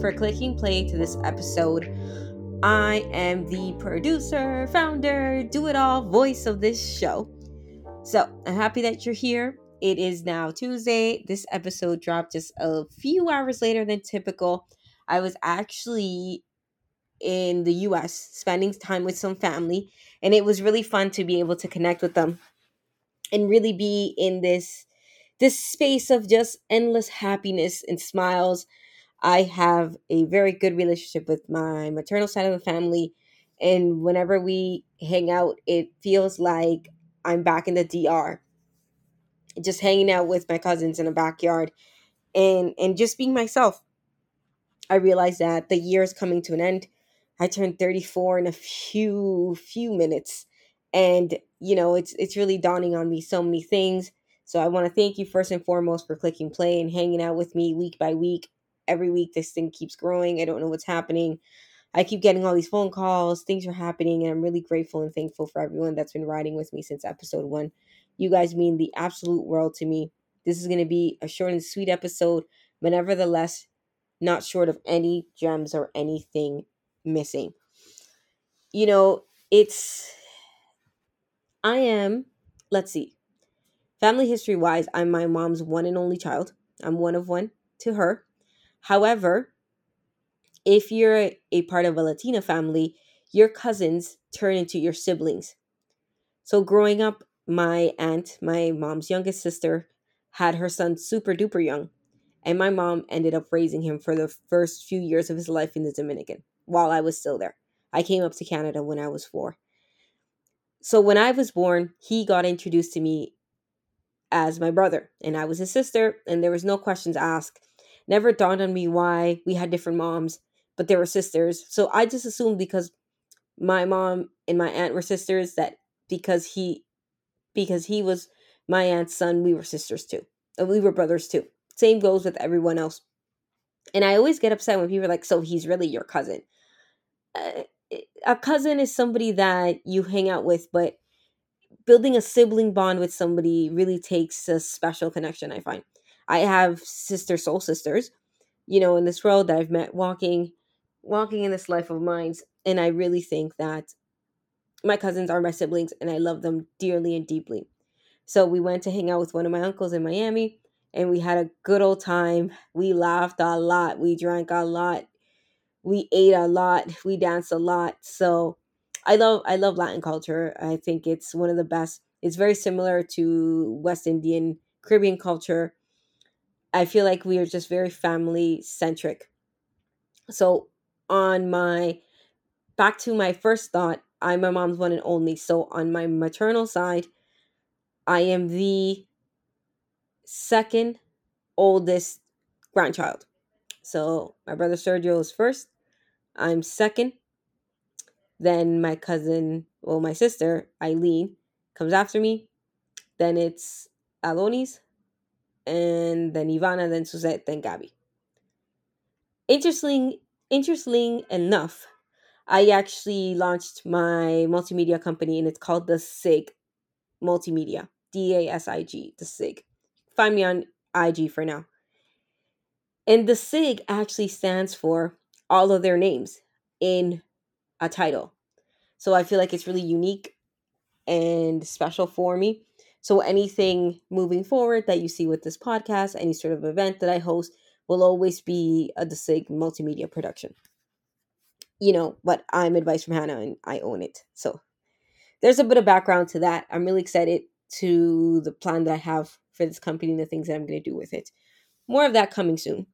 For clicking play to this episode. I am the producer, founder, do it all voice of this show. So I'm happy that you're here. It is now Tuesday. This episode dropped just a few hours later than typical. I was actually in the US spending time with some family and it was really fun to be able to connect with them and really be in this this space of just endless happiness and smiles. I have a very good relationship with my maternal side of the family and whenever we hang out it feels like I'm back in the DR just hanging out with my cousins in the backyard and and just being myself. I realized that the year is coming to an end. I turned 34 in a few few minutes and you know it's it's really dawning on me so many things. So I want to thank you first and foremost for clicking play and hanging out with me week by week. Every week this thing keeps growing. I don't know what's happening. I keep getting all these phone calls, things are happening and I'm really grateful and thankful for everyone that's been riding with me since episode 1. You guys mean the absolute world to me. This is going to be a short and sweet episode, but nevertheless not short of any gems or anything missing. You know, it's I am let's see. Family history wise, I'm my mom's one and only child. I'm one of one to her. However, if you're a, part of a Latina family, your cousins turn into your siblings. So growing up, my aunt, my mom's youngest sister, had her son super duper young. And my mom ended up raising him for the first few years of his life in the Dominican while I was still there. I came up to Canada when I was four. So when I was born, he got introduced to me as my brother, and I was his sister, and there was no questions asked. Never dawned on me why we had different moms, but they were sisters. So I just assumed because my mom and my aunt were sisters that because he because he was my aunt's son, we were sisters too. Uh, We were brothers too. Same goes with everyone else. And I always get upset when people are like, "So he's really your cousin." Uh, a cousin is somebody that you hang out with, but building a sibling bond with somebody really takes a special connection. I find I have sister soul sisters, you know, in this world that I've met walking, walking in this life of mine, and I really think that my cousins are my siblings, and I love them dearly and deeply. So we went to hang out with one of my uncles in Miami, and we had a good old time. We laughed a lot, we drank a lot, we ate a lot, we danced a lot. So I love I love Latin culture. I think it's one of the best. It's very similar to West Indian Caribbean culture. I feel like we are just very family centric. So on my back to my first thought, I'm my mom's one and only. So on my maternal side, I am the second oldest grandchild. So my brother Sergio is first. I'm second. Then my cousin, well, my sister Eileen, comes after me. Then it's Alonis, and then Ivana, then Suzette, then Gabby. Interesting, interesting enough, I actually launched my multimedia company, and it's called the SIG Multimedia. D A S I G, the SIG. Find me on IG for now. And the SIG actually stands for all of their names in a title. So I feel like it's really unique and special for me. So anything moving forward that you see with this podcast, any sort of event that I host, will always be a DeSig multimedia production. you know, but I'm advice from Hannah and I own it. So there's a bit of background to that. I'm really excited to the plan that I have for this company and the things that I'm going to do with it. More of that coming soon.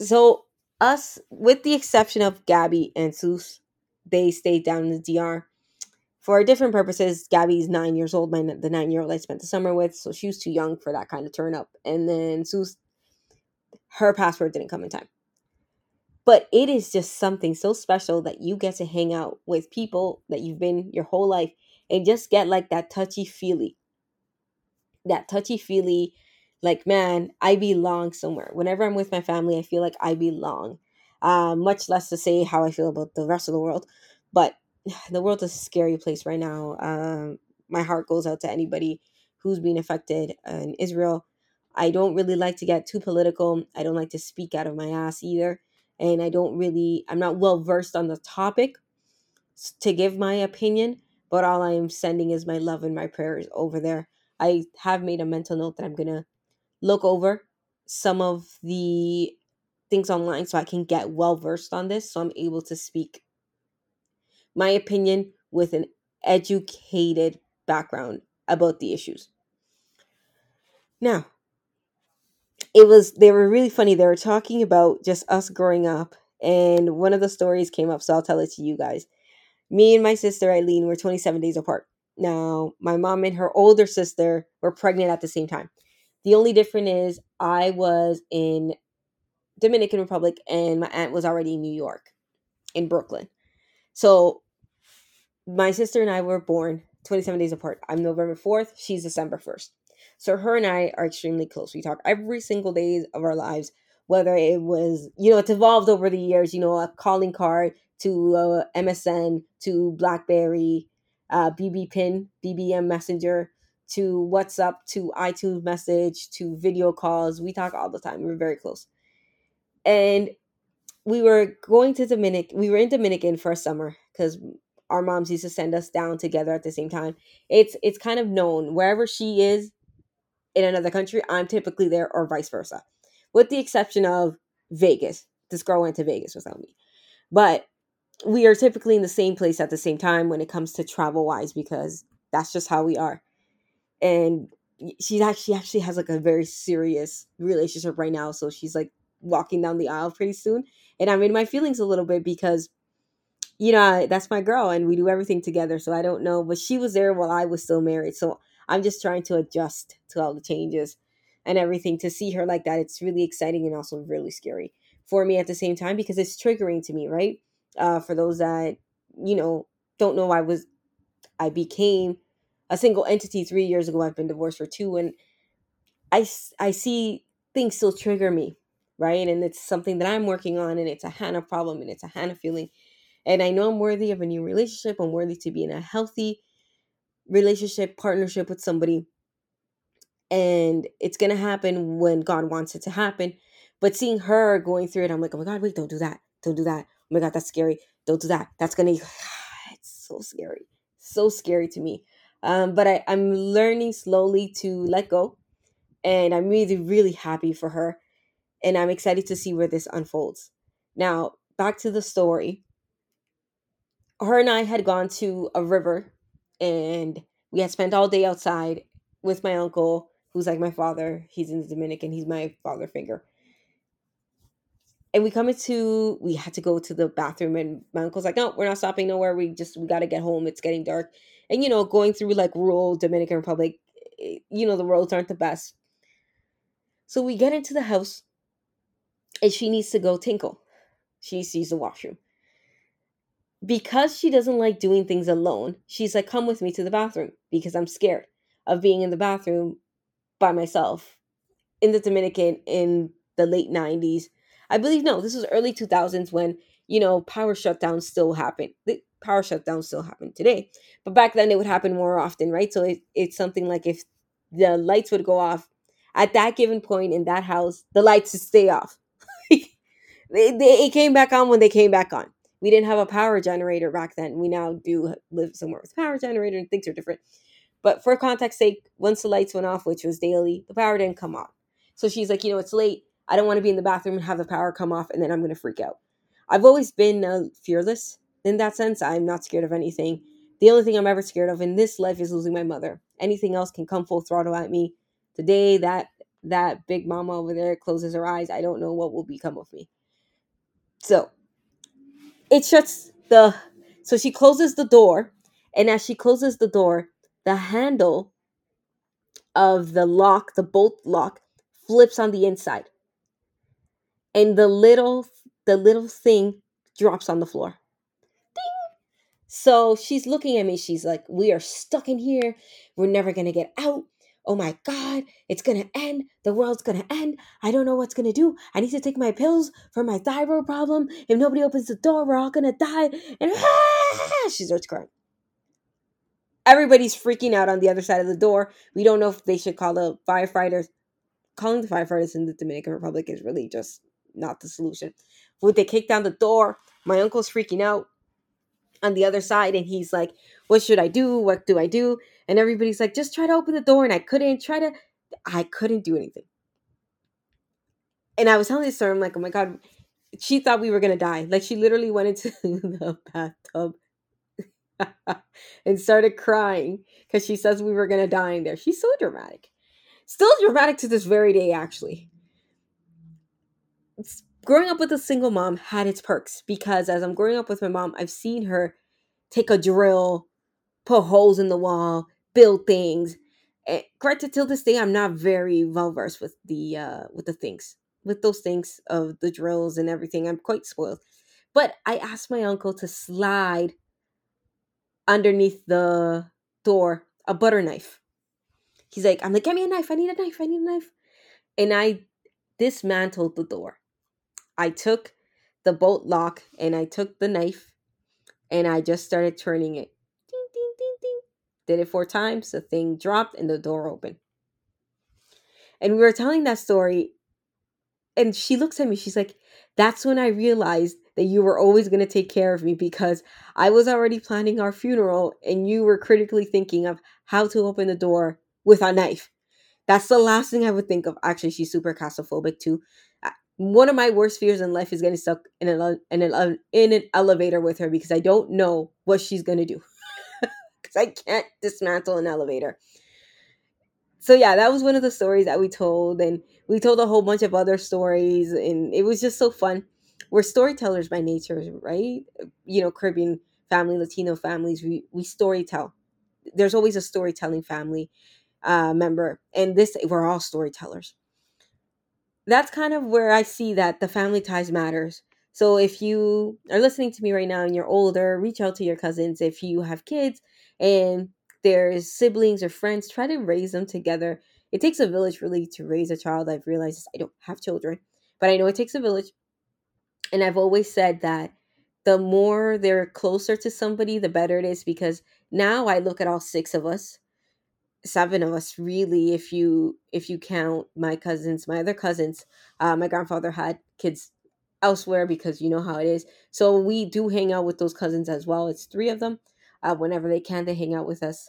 So, us, with the exception of Gabby and Sus, they stayed down in the DR for different purposes. Gabby's nine years old, my the nine year old I spent the summer with, so she was too young for that kind of turn up. And then Sue's, her password didn't come in time. But it is just something so special that you get to hang out with people that you've been your whole life and just get like that touchy feely. That touchy feely, like, man, I belong somewhere. Whenever I'm with my family, I feel like I belong. Uh, much less to say how I feel about the rest of the world. But the world is a scary place right now. Um, my heart goes out to anybody who's being affected in Israel. I don't really like to get too political. I don't like to speak out of my ass either and I don't really, I'm not well versed on the topic to give my opinion, but all I am sending is my love and my prayers over there. I have made a mental note that I'm going to look over some of the things online so I can get well versed on this so I'm able to speak my opinion with an educated background about the issues. Now, it was they were really funny. They were talking about just us growing up, and one of the stories came up, so I'll tell it to you guys. Me and my sister Eileen were 27 days apart. Now, my mom and her older sister were pregnant at the same time. The only difference is I was in Dominican Republic and my aunt was already in New York, in Brooklyn. So my sister and I were born 27 days apart. I'm November 4th, she's December 1st. So her and I are extremely close. We talk every single day of our lives, whether it was, you know, it's evolved over the years, you know, a calling card to uh, MSN to Blackberry, uh, BB Pin, BBM Messenger to WhatsApp to iTunes message to video calls. We talk all the time. We're very close. And we were going to Dominic. We were in Dominican for a summer because our moms used to send us down together at the same time. It's it's kind of known wherever she is, in another country, I'm typically there or vice versa, with the exception of Vegas. This girl went to Vegas without me. But we are typically in the same place at the same time when it comes to travel wise because that's just how we are. And she's actually actually has like a very serious relationship right now. So she's like walking down the aisle pretty soon. And I'm in my feelings a little bit because you know, that's my girl and we do everything together. So I don't know. But she was there while I was still married. So I'm just trying to adjust to all the changes and everything. To see her like that, it's really exciting and also really scary for me at the same time because it's triggering to me, right? Uh, for those that you know don't know, I was I became a single entity three years ago. I've been divorced for two, and I I see things still trigger me, right? And it's something that I'm working on, and it's a Hannah problem, and it's a Hannah feeling. And I know I'm worthy of a new relationship. I'm worthy to be in a healthy relationship, partnership with somebody. And it's going to happen when God wants it to happen. But seeing her going through it, I'm like, oh my God, wait, don't do that. Don't do that. Oh my God, that's scary. Don't do that. That's going to, it's so scary. So scary to me. Um, but I, I'm learning slowly to let go. And I'm really, really happy for her. And I'm excited to see where this unfolds. Now, back to the story. Her and I had gone to a river and we had spent all day outside with my uncle, who's like my father. He's in the Dominican. He's my father figure. And we come into, we had to go to the bathroom, and my uncle's like, "No, we're not stopping nowhere. We just we got to get home. It's getting dark." And you know, going through like rural Dominican Republic, eh, you know, the roads aren't the best. So we get into the house, and she needs to go tinkle. She sees the washroom because she doesn't like doing things alone, she's like, come with me to the bathroom because I'm scared of being in the bathroom by myself in the Dominican in the late 90s. I believe, no, this was early 2000s when, you know, power shutdowns still happen. The power shutdowns still happen today. But back then it would happen more often, right? So it, it's something like if the lights would go off at that given point in that house, the lights would stay off. They, they, it came back on when they came back on we didn't have a power generator back then. We now do live somewhere with power generator and things are different. But for context sake, once the lights went off, which was daily, the power didn't come on. So she's like, you know, it's late. I don't want to be in the bathroom and have the power come off and then I'm going to freak out. I've always been uh, fearless in that sense. I'm not scared of anything. The only thing I'm ever scared of in this life is losing my mother. Anything else can come full throttle at me. Today, that that big mama over there closes her eyes. I don't know what will become of me. So it shuts the. So she closes the door, and as she closes the door, the handle of the lock, the bolt lock, flips on the inside, and the little the little thing drops on the floor. Ding! So she's looking at me. She's like, We are stuck in here. We're never to get out. Oh my God, it's going to end. The world's going to end. I don't know what's going to do. I need to take my pills for my thyroid problem. If nobody opens the door, we're all going to die. And ah, she starts crying. Everybody's freaking out on the other side of the door. We don't know if they should call the firefighters. Calling the firefighters in the Dominican Republic is really just not the solution. Would they kick down the door? My uncle's freaking out on the other side and he's like what should i do? What do i do? And everybody's like just try to open the door and i couldn't try to i couldn't do anything. And i was telling this story i'm like oh my god she thought we were gonna die. Like she literally went into the bathtub and started crying because she says we were gonna die in there. She's so dramatic. Still dramatic to this very day actually. It's growing up with a single mom had its perks because as I'm growing up with my mom, I've seen her take a drill, put holes in the wall, build things. And granted, till this day, I'm not very well versed with the uh, with the things, with those things of the drills and everything. I'm quite spoiled. But I asked my uncle to slide underneath the door a butter knife. He's like, I'm like, get me a knife. I need a knife. I need a knife. And I dismantled the door. I took the bolt lock and I took the knife and I just started turning it. Ding, ding, ding, ding. Did it four times. The thing dropped and the door opened. And we were telling that story. And she looks at me. She's like, That's when I realized that you were always going to take care of me because I was already planning our funeral and you were critically thinking of how to open the door with a knife. That's the last thing I would think of. Actually, she's super claustrophobic too one of my worst fears in life is getting stuck in an in an in an elevator with her because I don't know what she's gonna do because I can't dismantle an elevator. So yeah, that was one of the stories that we told, and we told a whole bunch of other stories, and it was just so fun. We're storytellers by nature, right? You know, Caribbean family, Latino families, we we story tell. There's always a storytelling family uh, member, and this we're all storytellers that's kind of where I see that the family ties matters. So if you are listening to me right now and you're older, reach out to your cousins. If you have kids and there's siblings or friends, try to raise them together. It takes a village really to raise a child. I've realized I don't have children, but I know it takes a village. And I've always said that the more they're closer to somebody, the better it is because now I look at all six of us seven of us really if you if you count my cousins my other cousins uh, my grandfather had kids elsewhere because you know how it is. So we do hang out with those cousins as well it's three of them uh, whenever they can they hang out with us.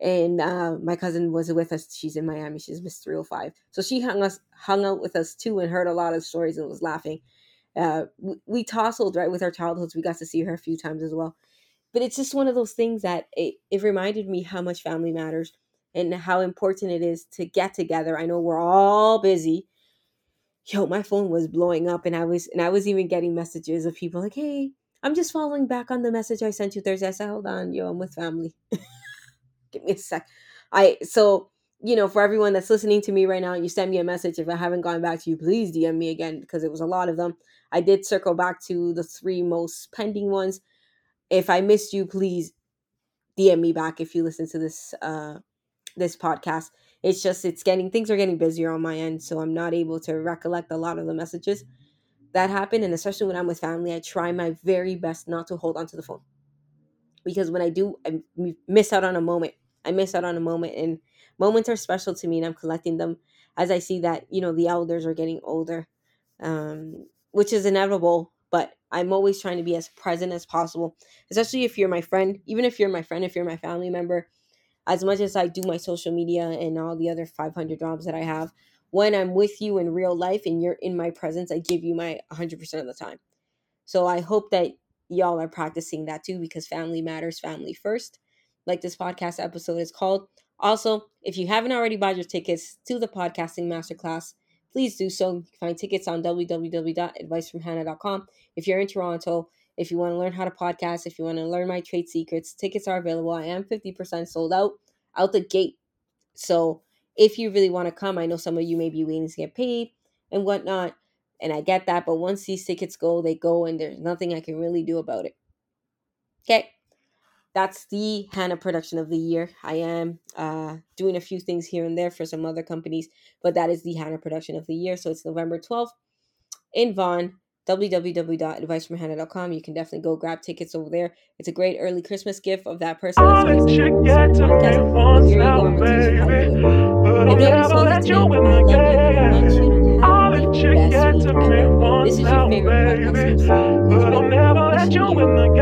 And uh, my cousin was with us she's in miami she's miss 305 so she hung us hung out with us too and heard a lot of stories and was laughing. Uh, we, we tousled right with our childhoods we got to see her a few times as well. But it's just one of those things that it, it reminded me how much family matters and how important it is to get together. I know we're all busy. Yo, my phone was blowing up and I was and I was even getting messages of people like, hey, I'm just following back on the message I sent you Thursday. I said, hold on, yo, I'm with family. Give me a sec. I so you know, for everyone that's listening to me right now, you send me a message. If I haven't gone back to you, please DM me again because it was a lot of them. I did circle back to the three most pending ones. If I missed you, please DM me back if you listen to this uh this podcast. It's just it's getting things are getting busier on my end, so I'm not able to recollect a lot of the messages that happen. And especially when I'm with family, I try my very best not to hold onto the phone because when I do, I miss out on a moment. I miss out on a moment, and moments are special to me, and I'm collecting them as I see that you know the elders are getting older, um, which is inevitable. But I'm always trying to be as present as possible, especially if you're my friend. Even if you're my friend, if you're my family member, as much as I do my social media and all the other 500 jobs that I have, when I'm with you in real life and you're in my presence, I give you my 100% of the time. So I hope that y'all are practicing that too because family matters, family first, like this podcast episode is called. Also, if you haven't already bought your tickets to the podcasting masterclass, please do so. You can find tickets on www.advicefromhannah.com. If you're in Toronto, if you want to learn how to podcast, if you want to learn my trade secrets, tickets are available. I am 50% sold out out the gate. So if you really want to come, I know some of you may be waiting to get paid and whatnot. And I get that, but once these tickets go, they go, and there's nothing I can really do about it. Okay, that's the Hannah production of the year. I am uh, doing a few things here and there for some other companies, but that is the Hannah production of the year. So it's November 12th in Vaughan www.advicefromhannah.com. You can definitely go grab tickets over there. It's a great early Christmas gift of that person All that you get to me once now, baby. But I'll never let you win the game. All that you get to me once now, baby. But I'll never let you win the game.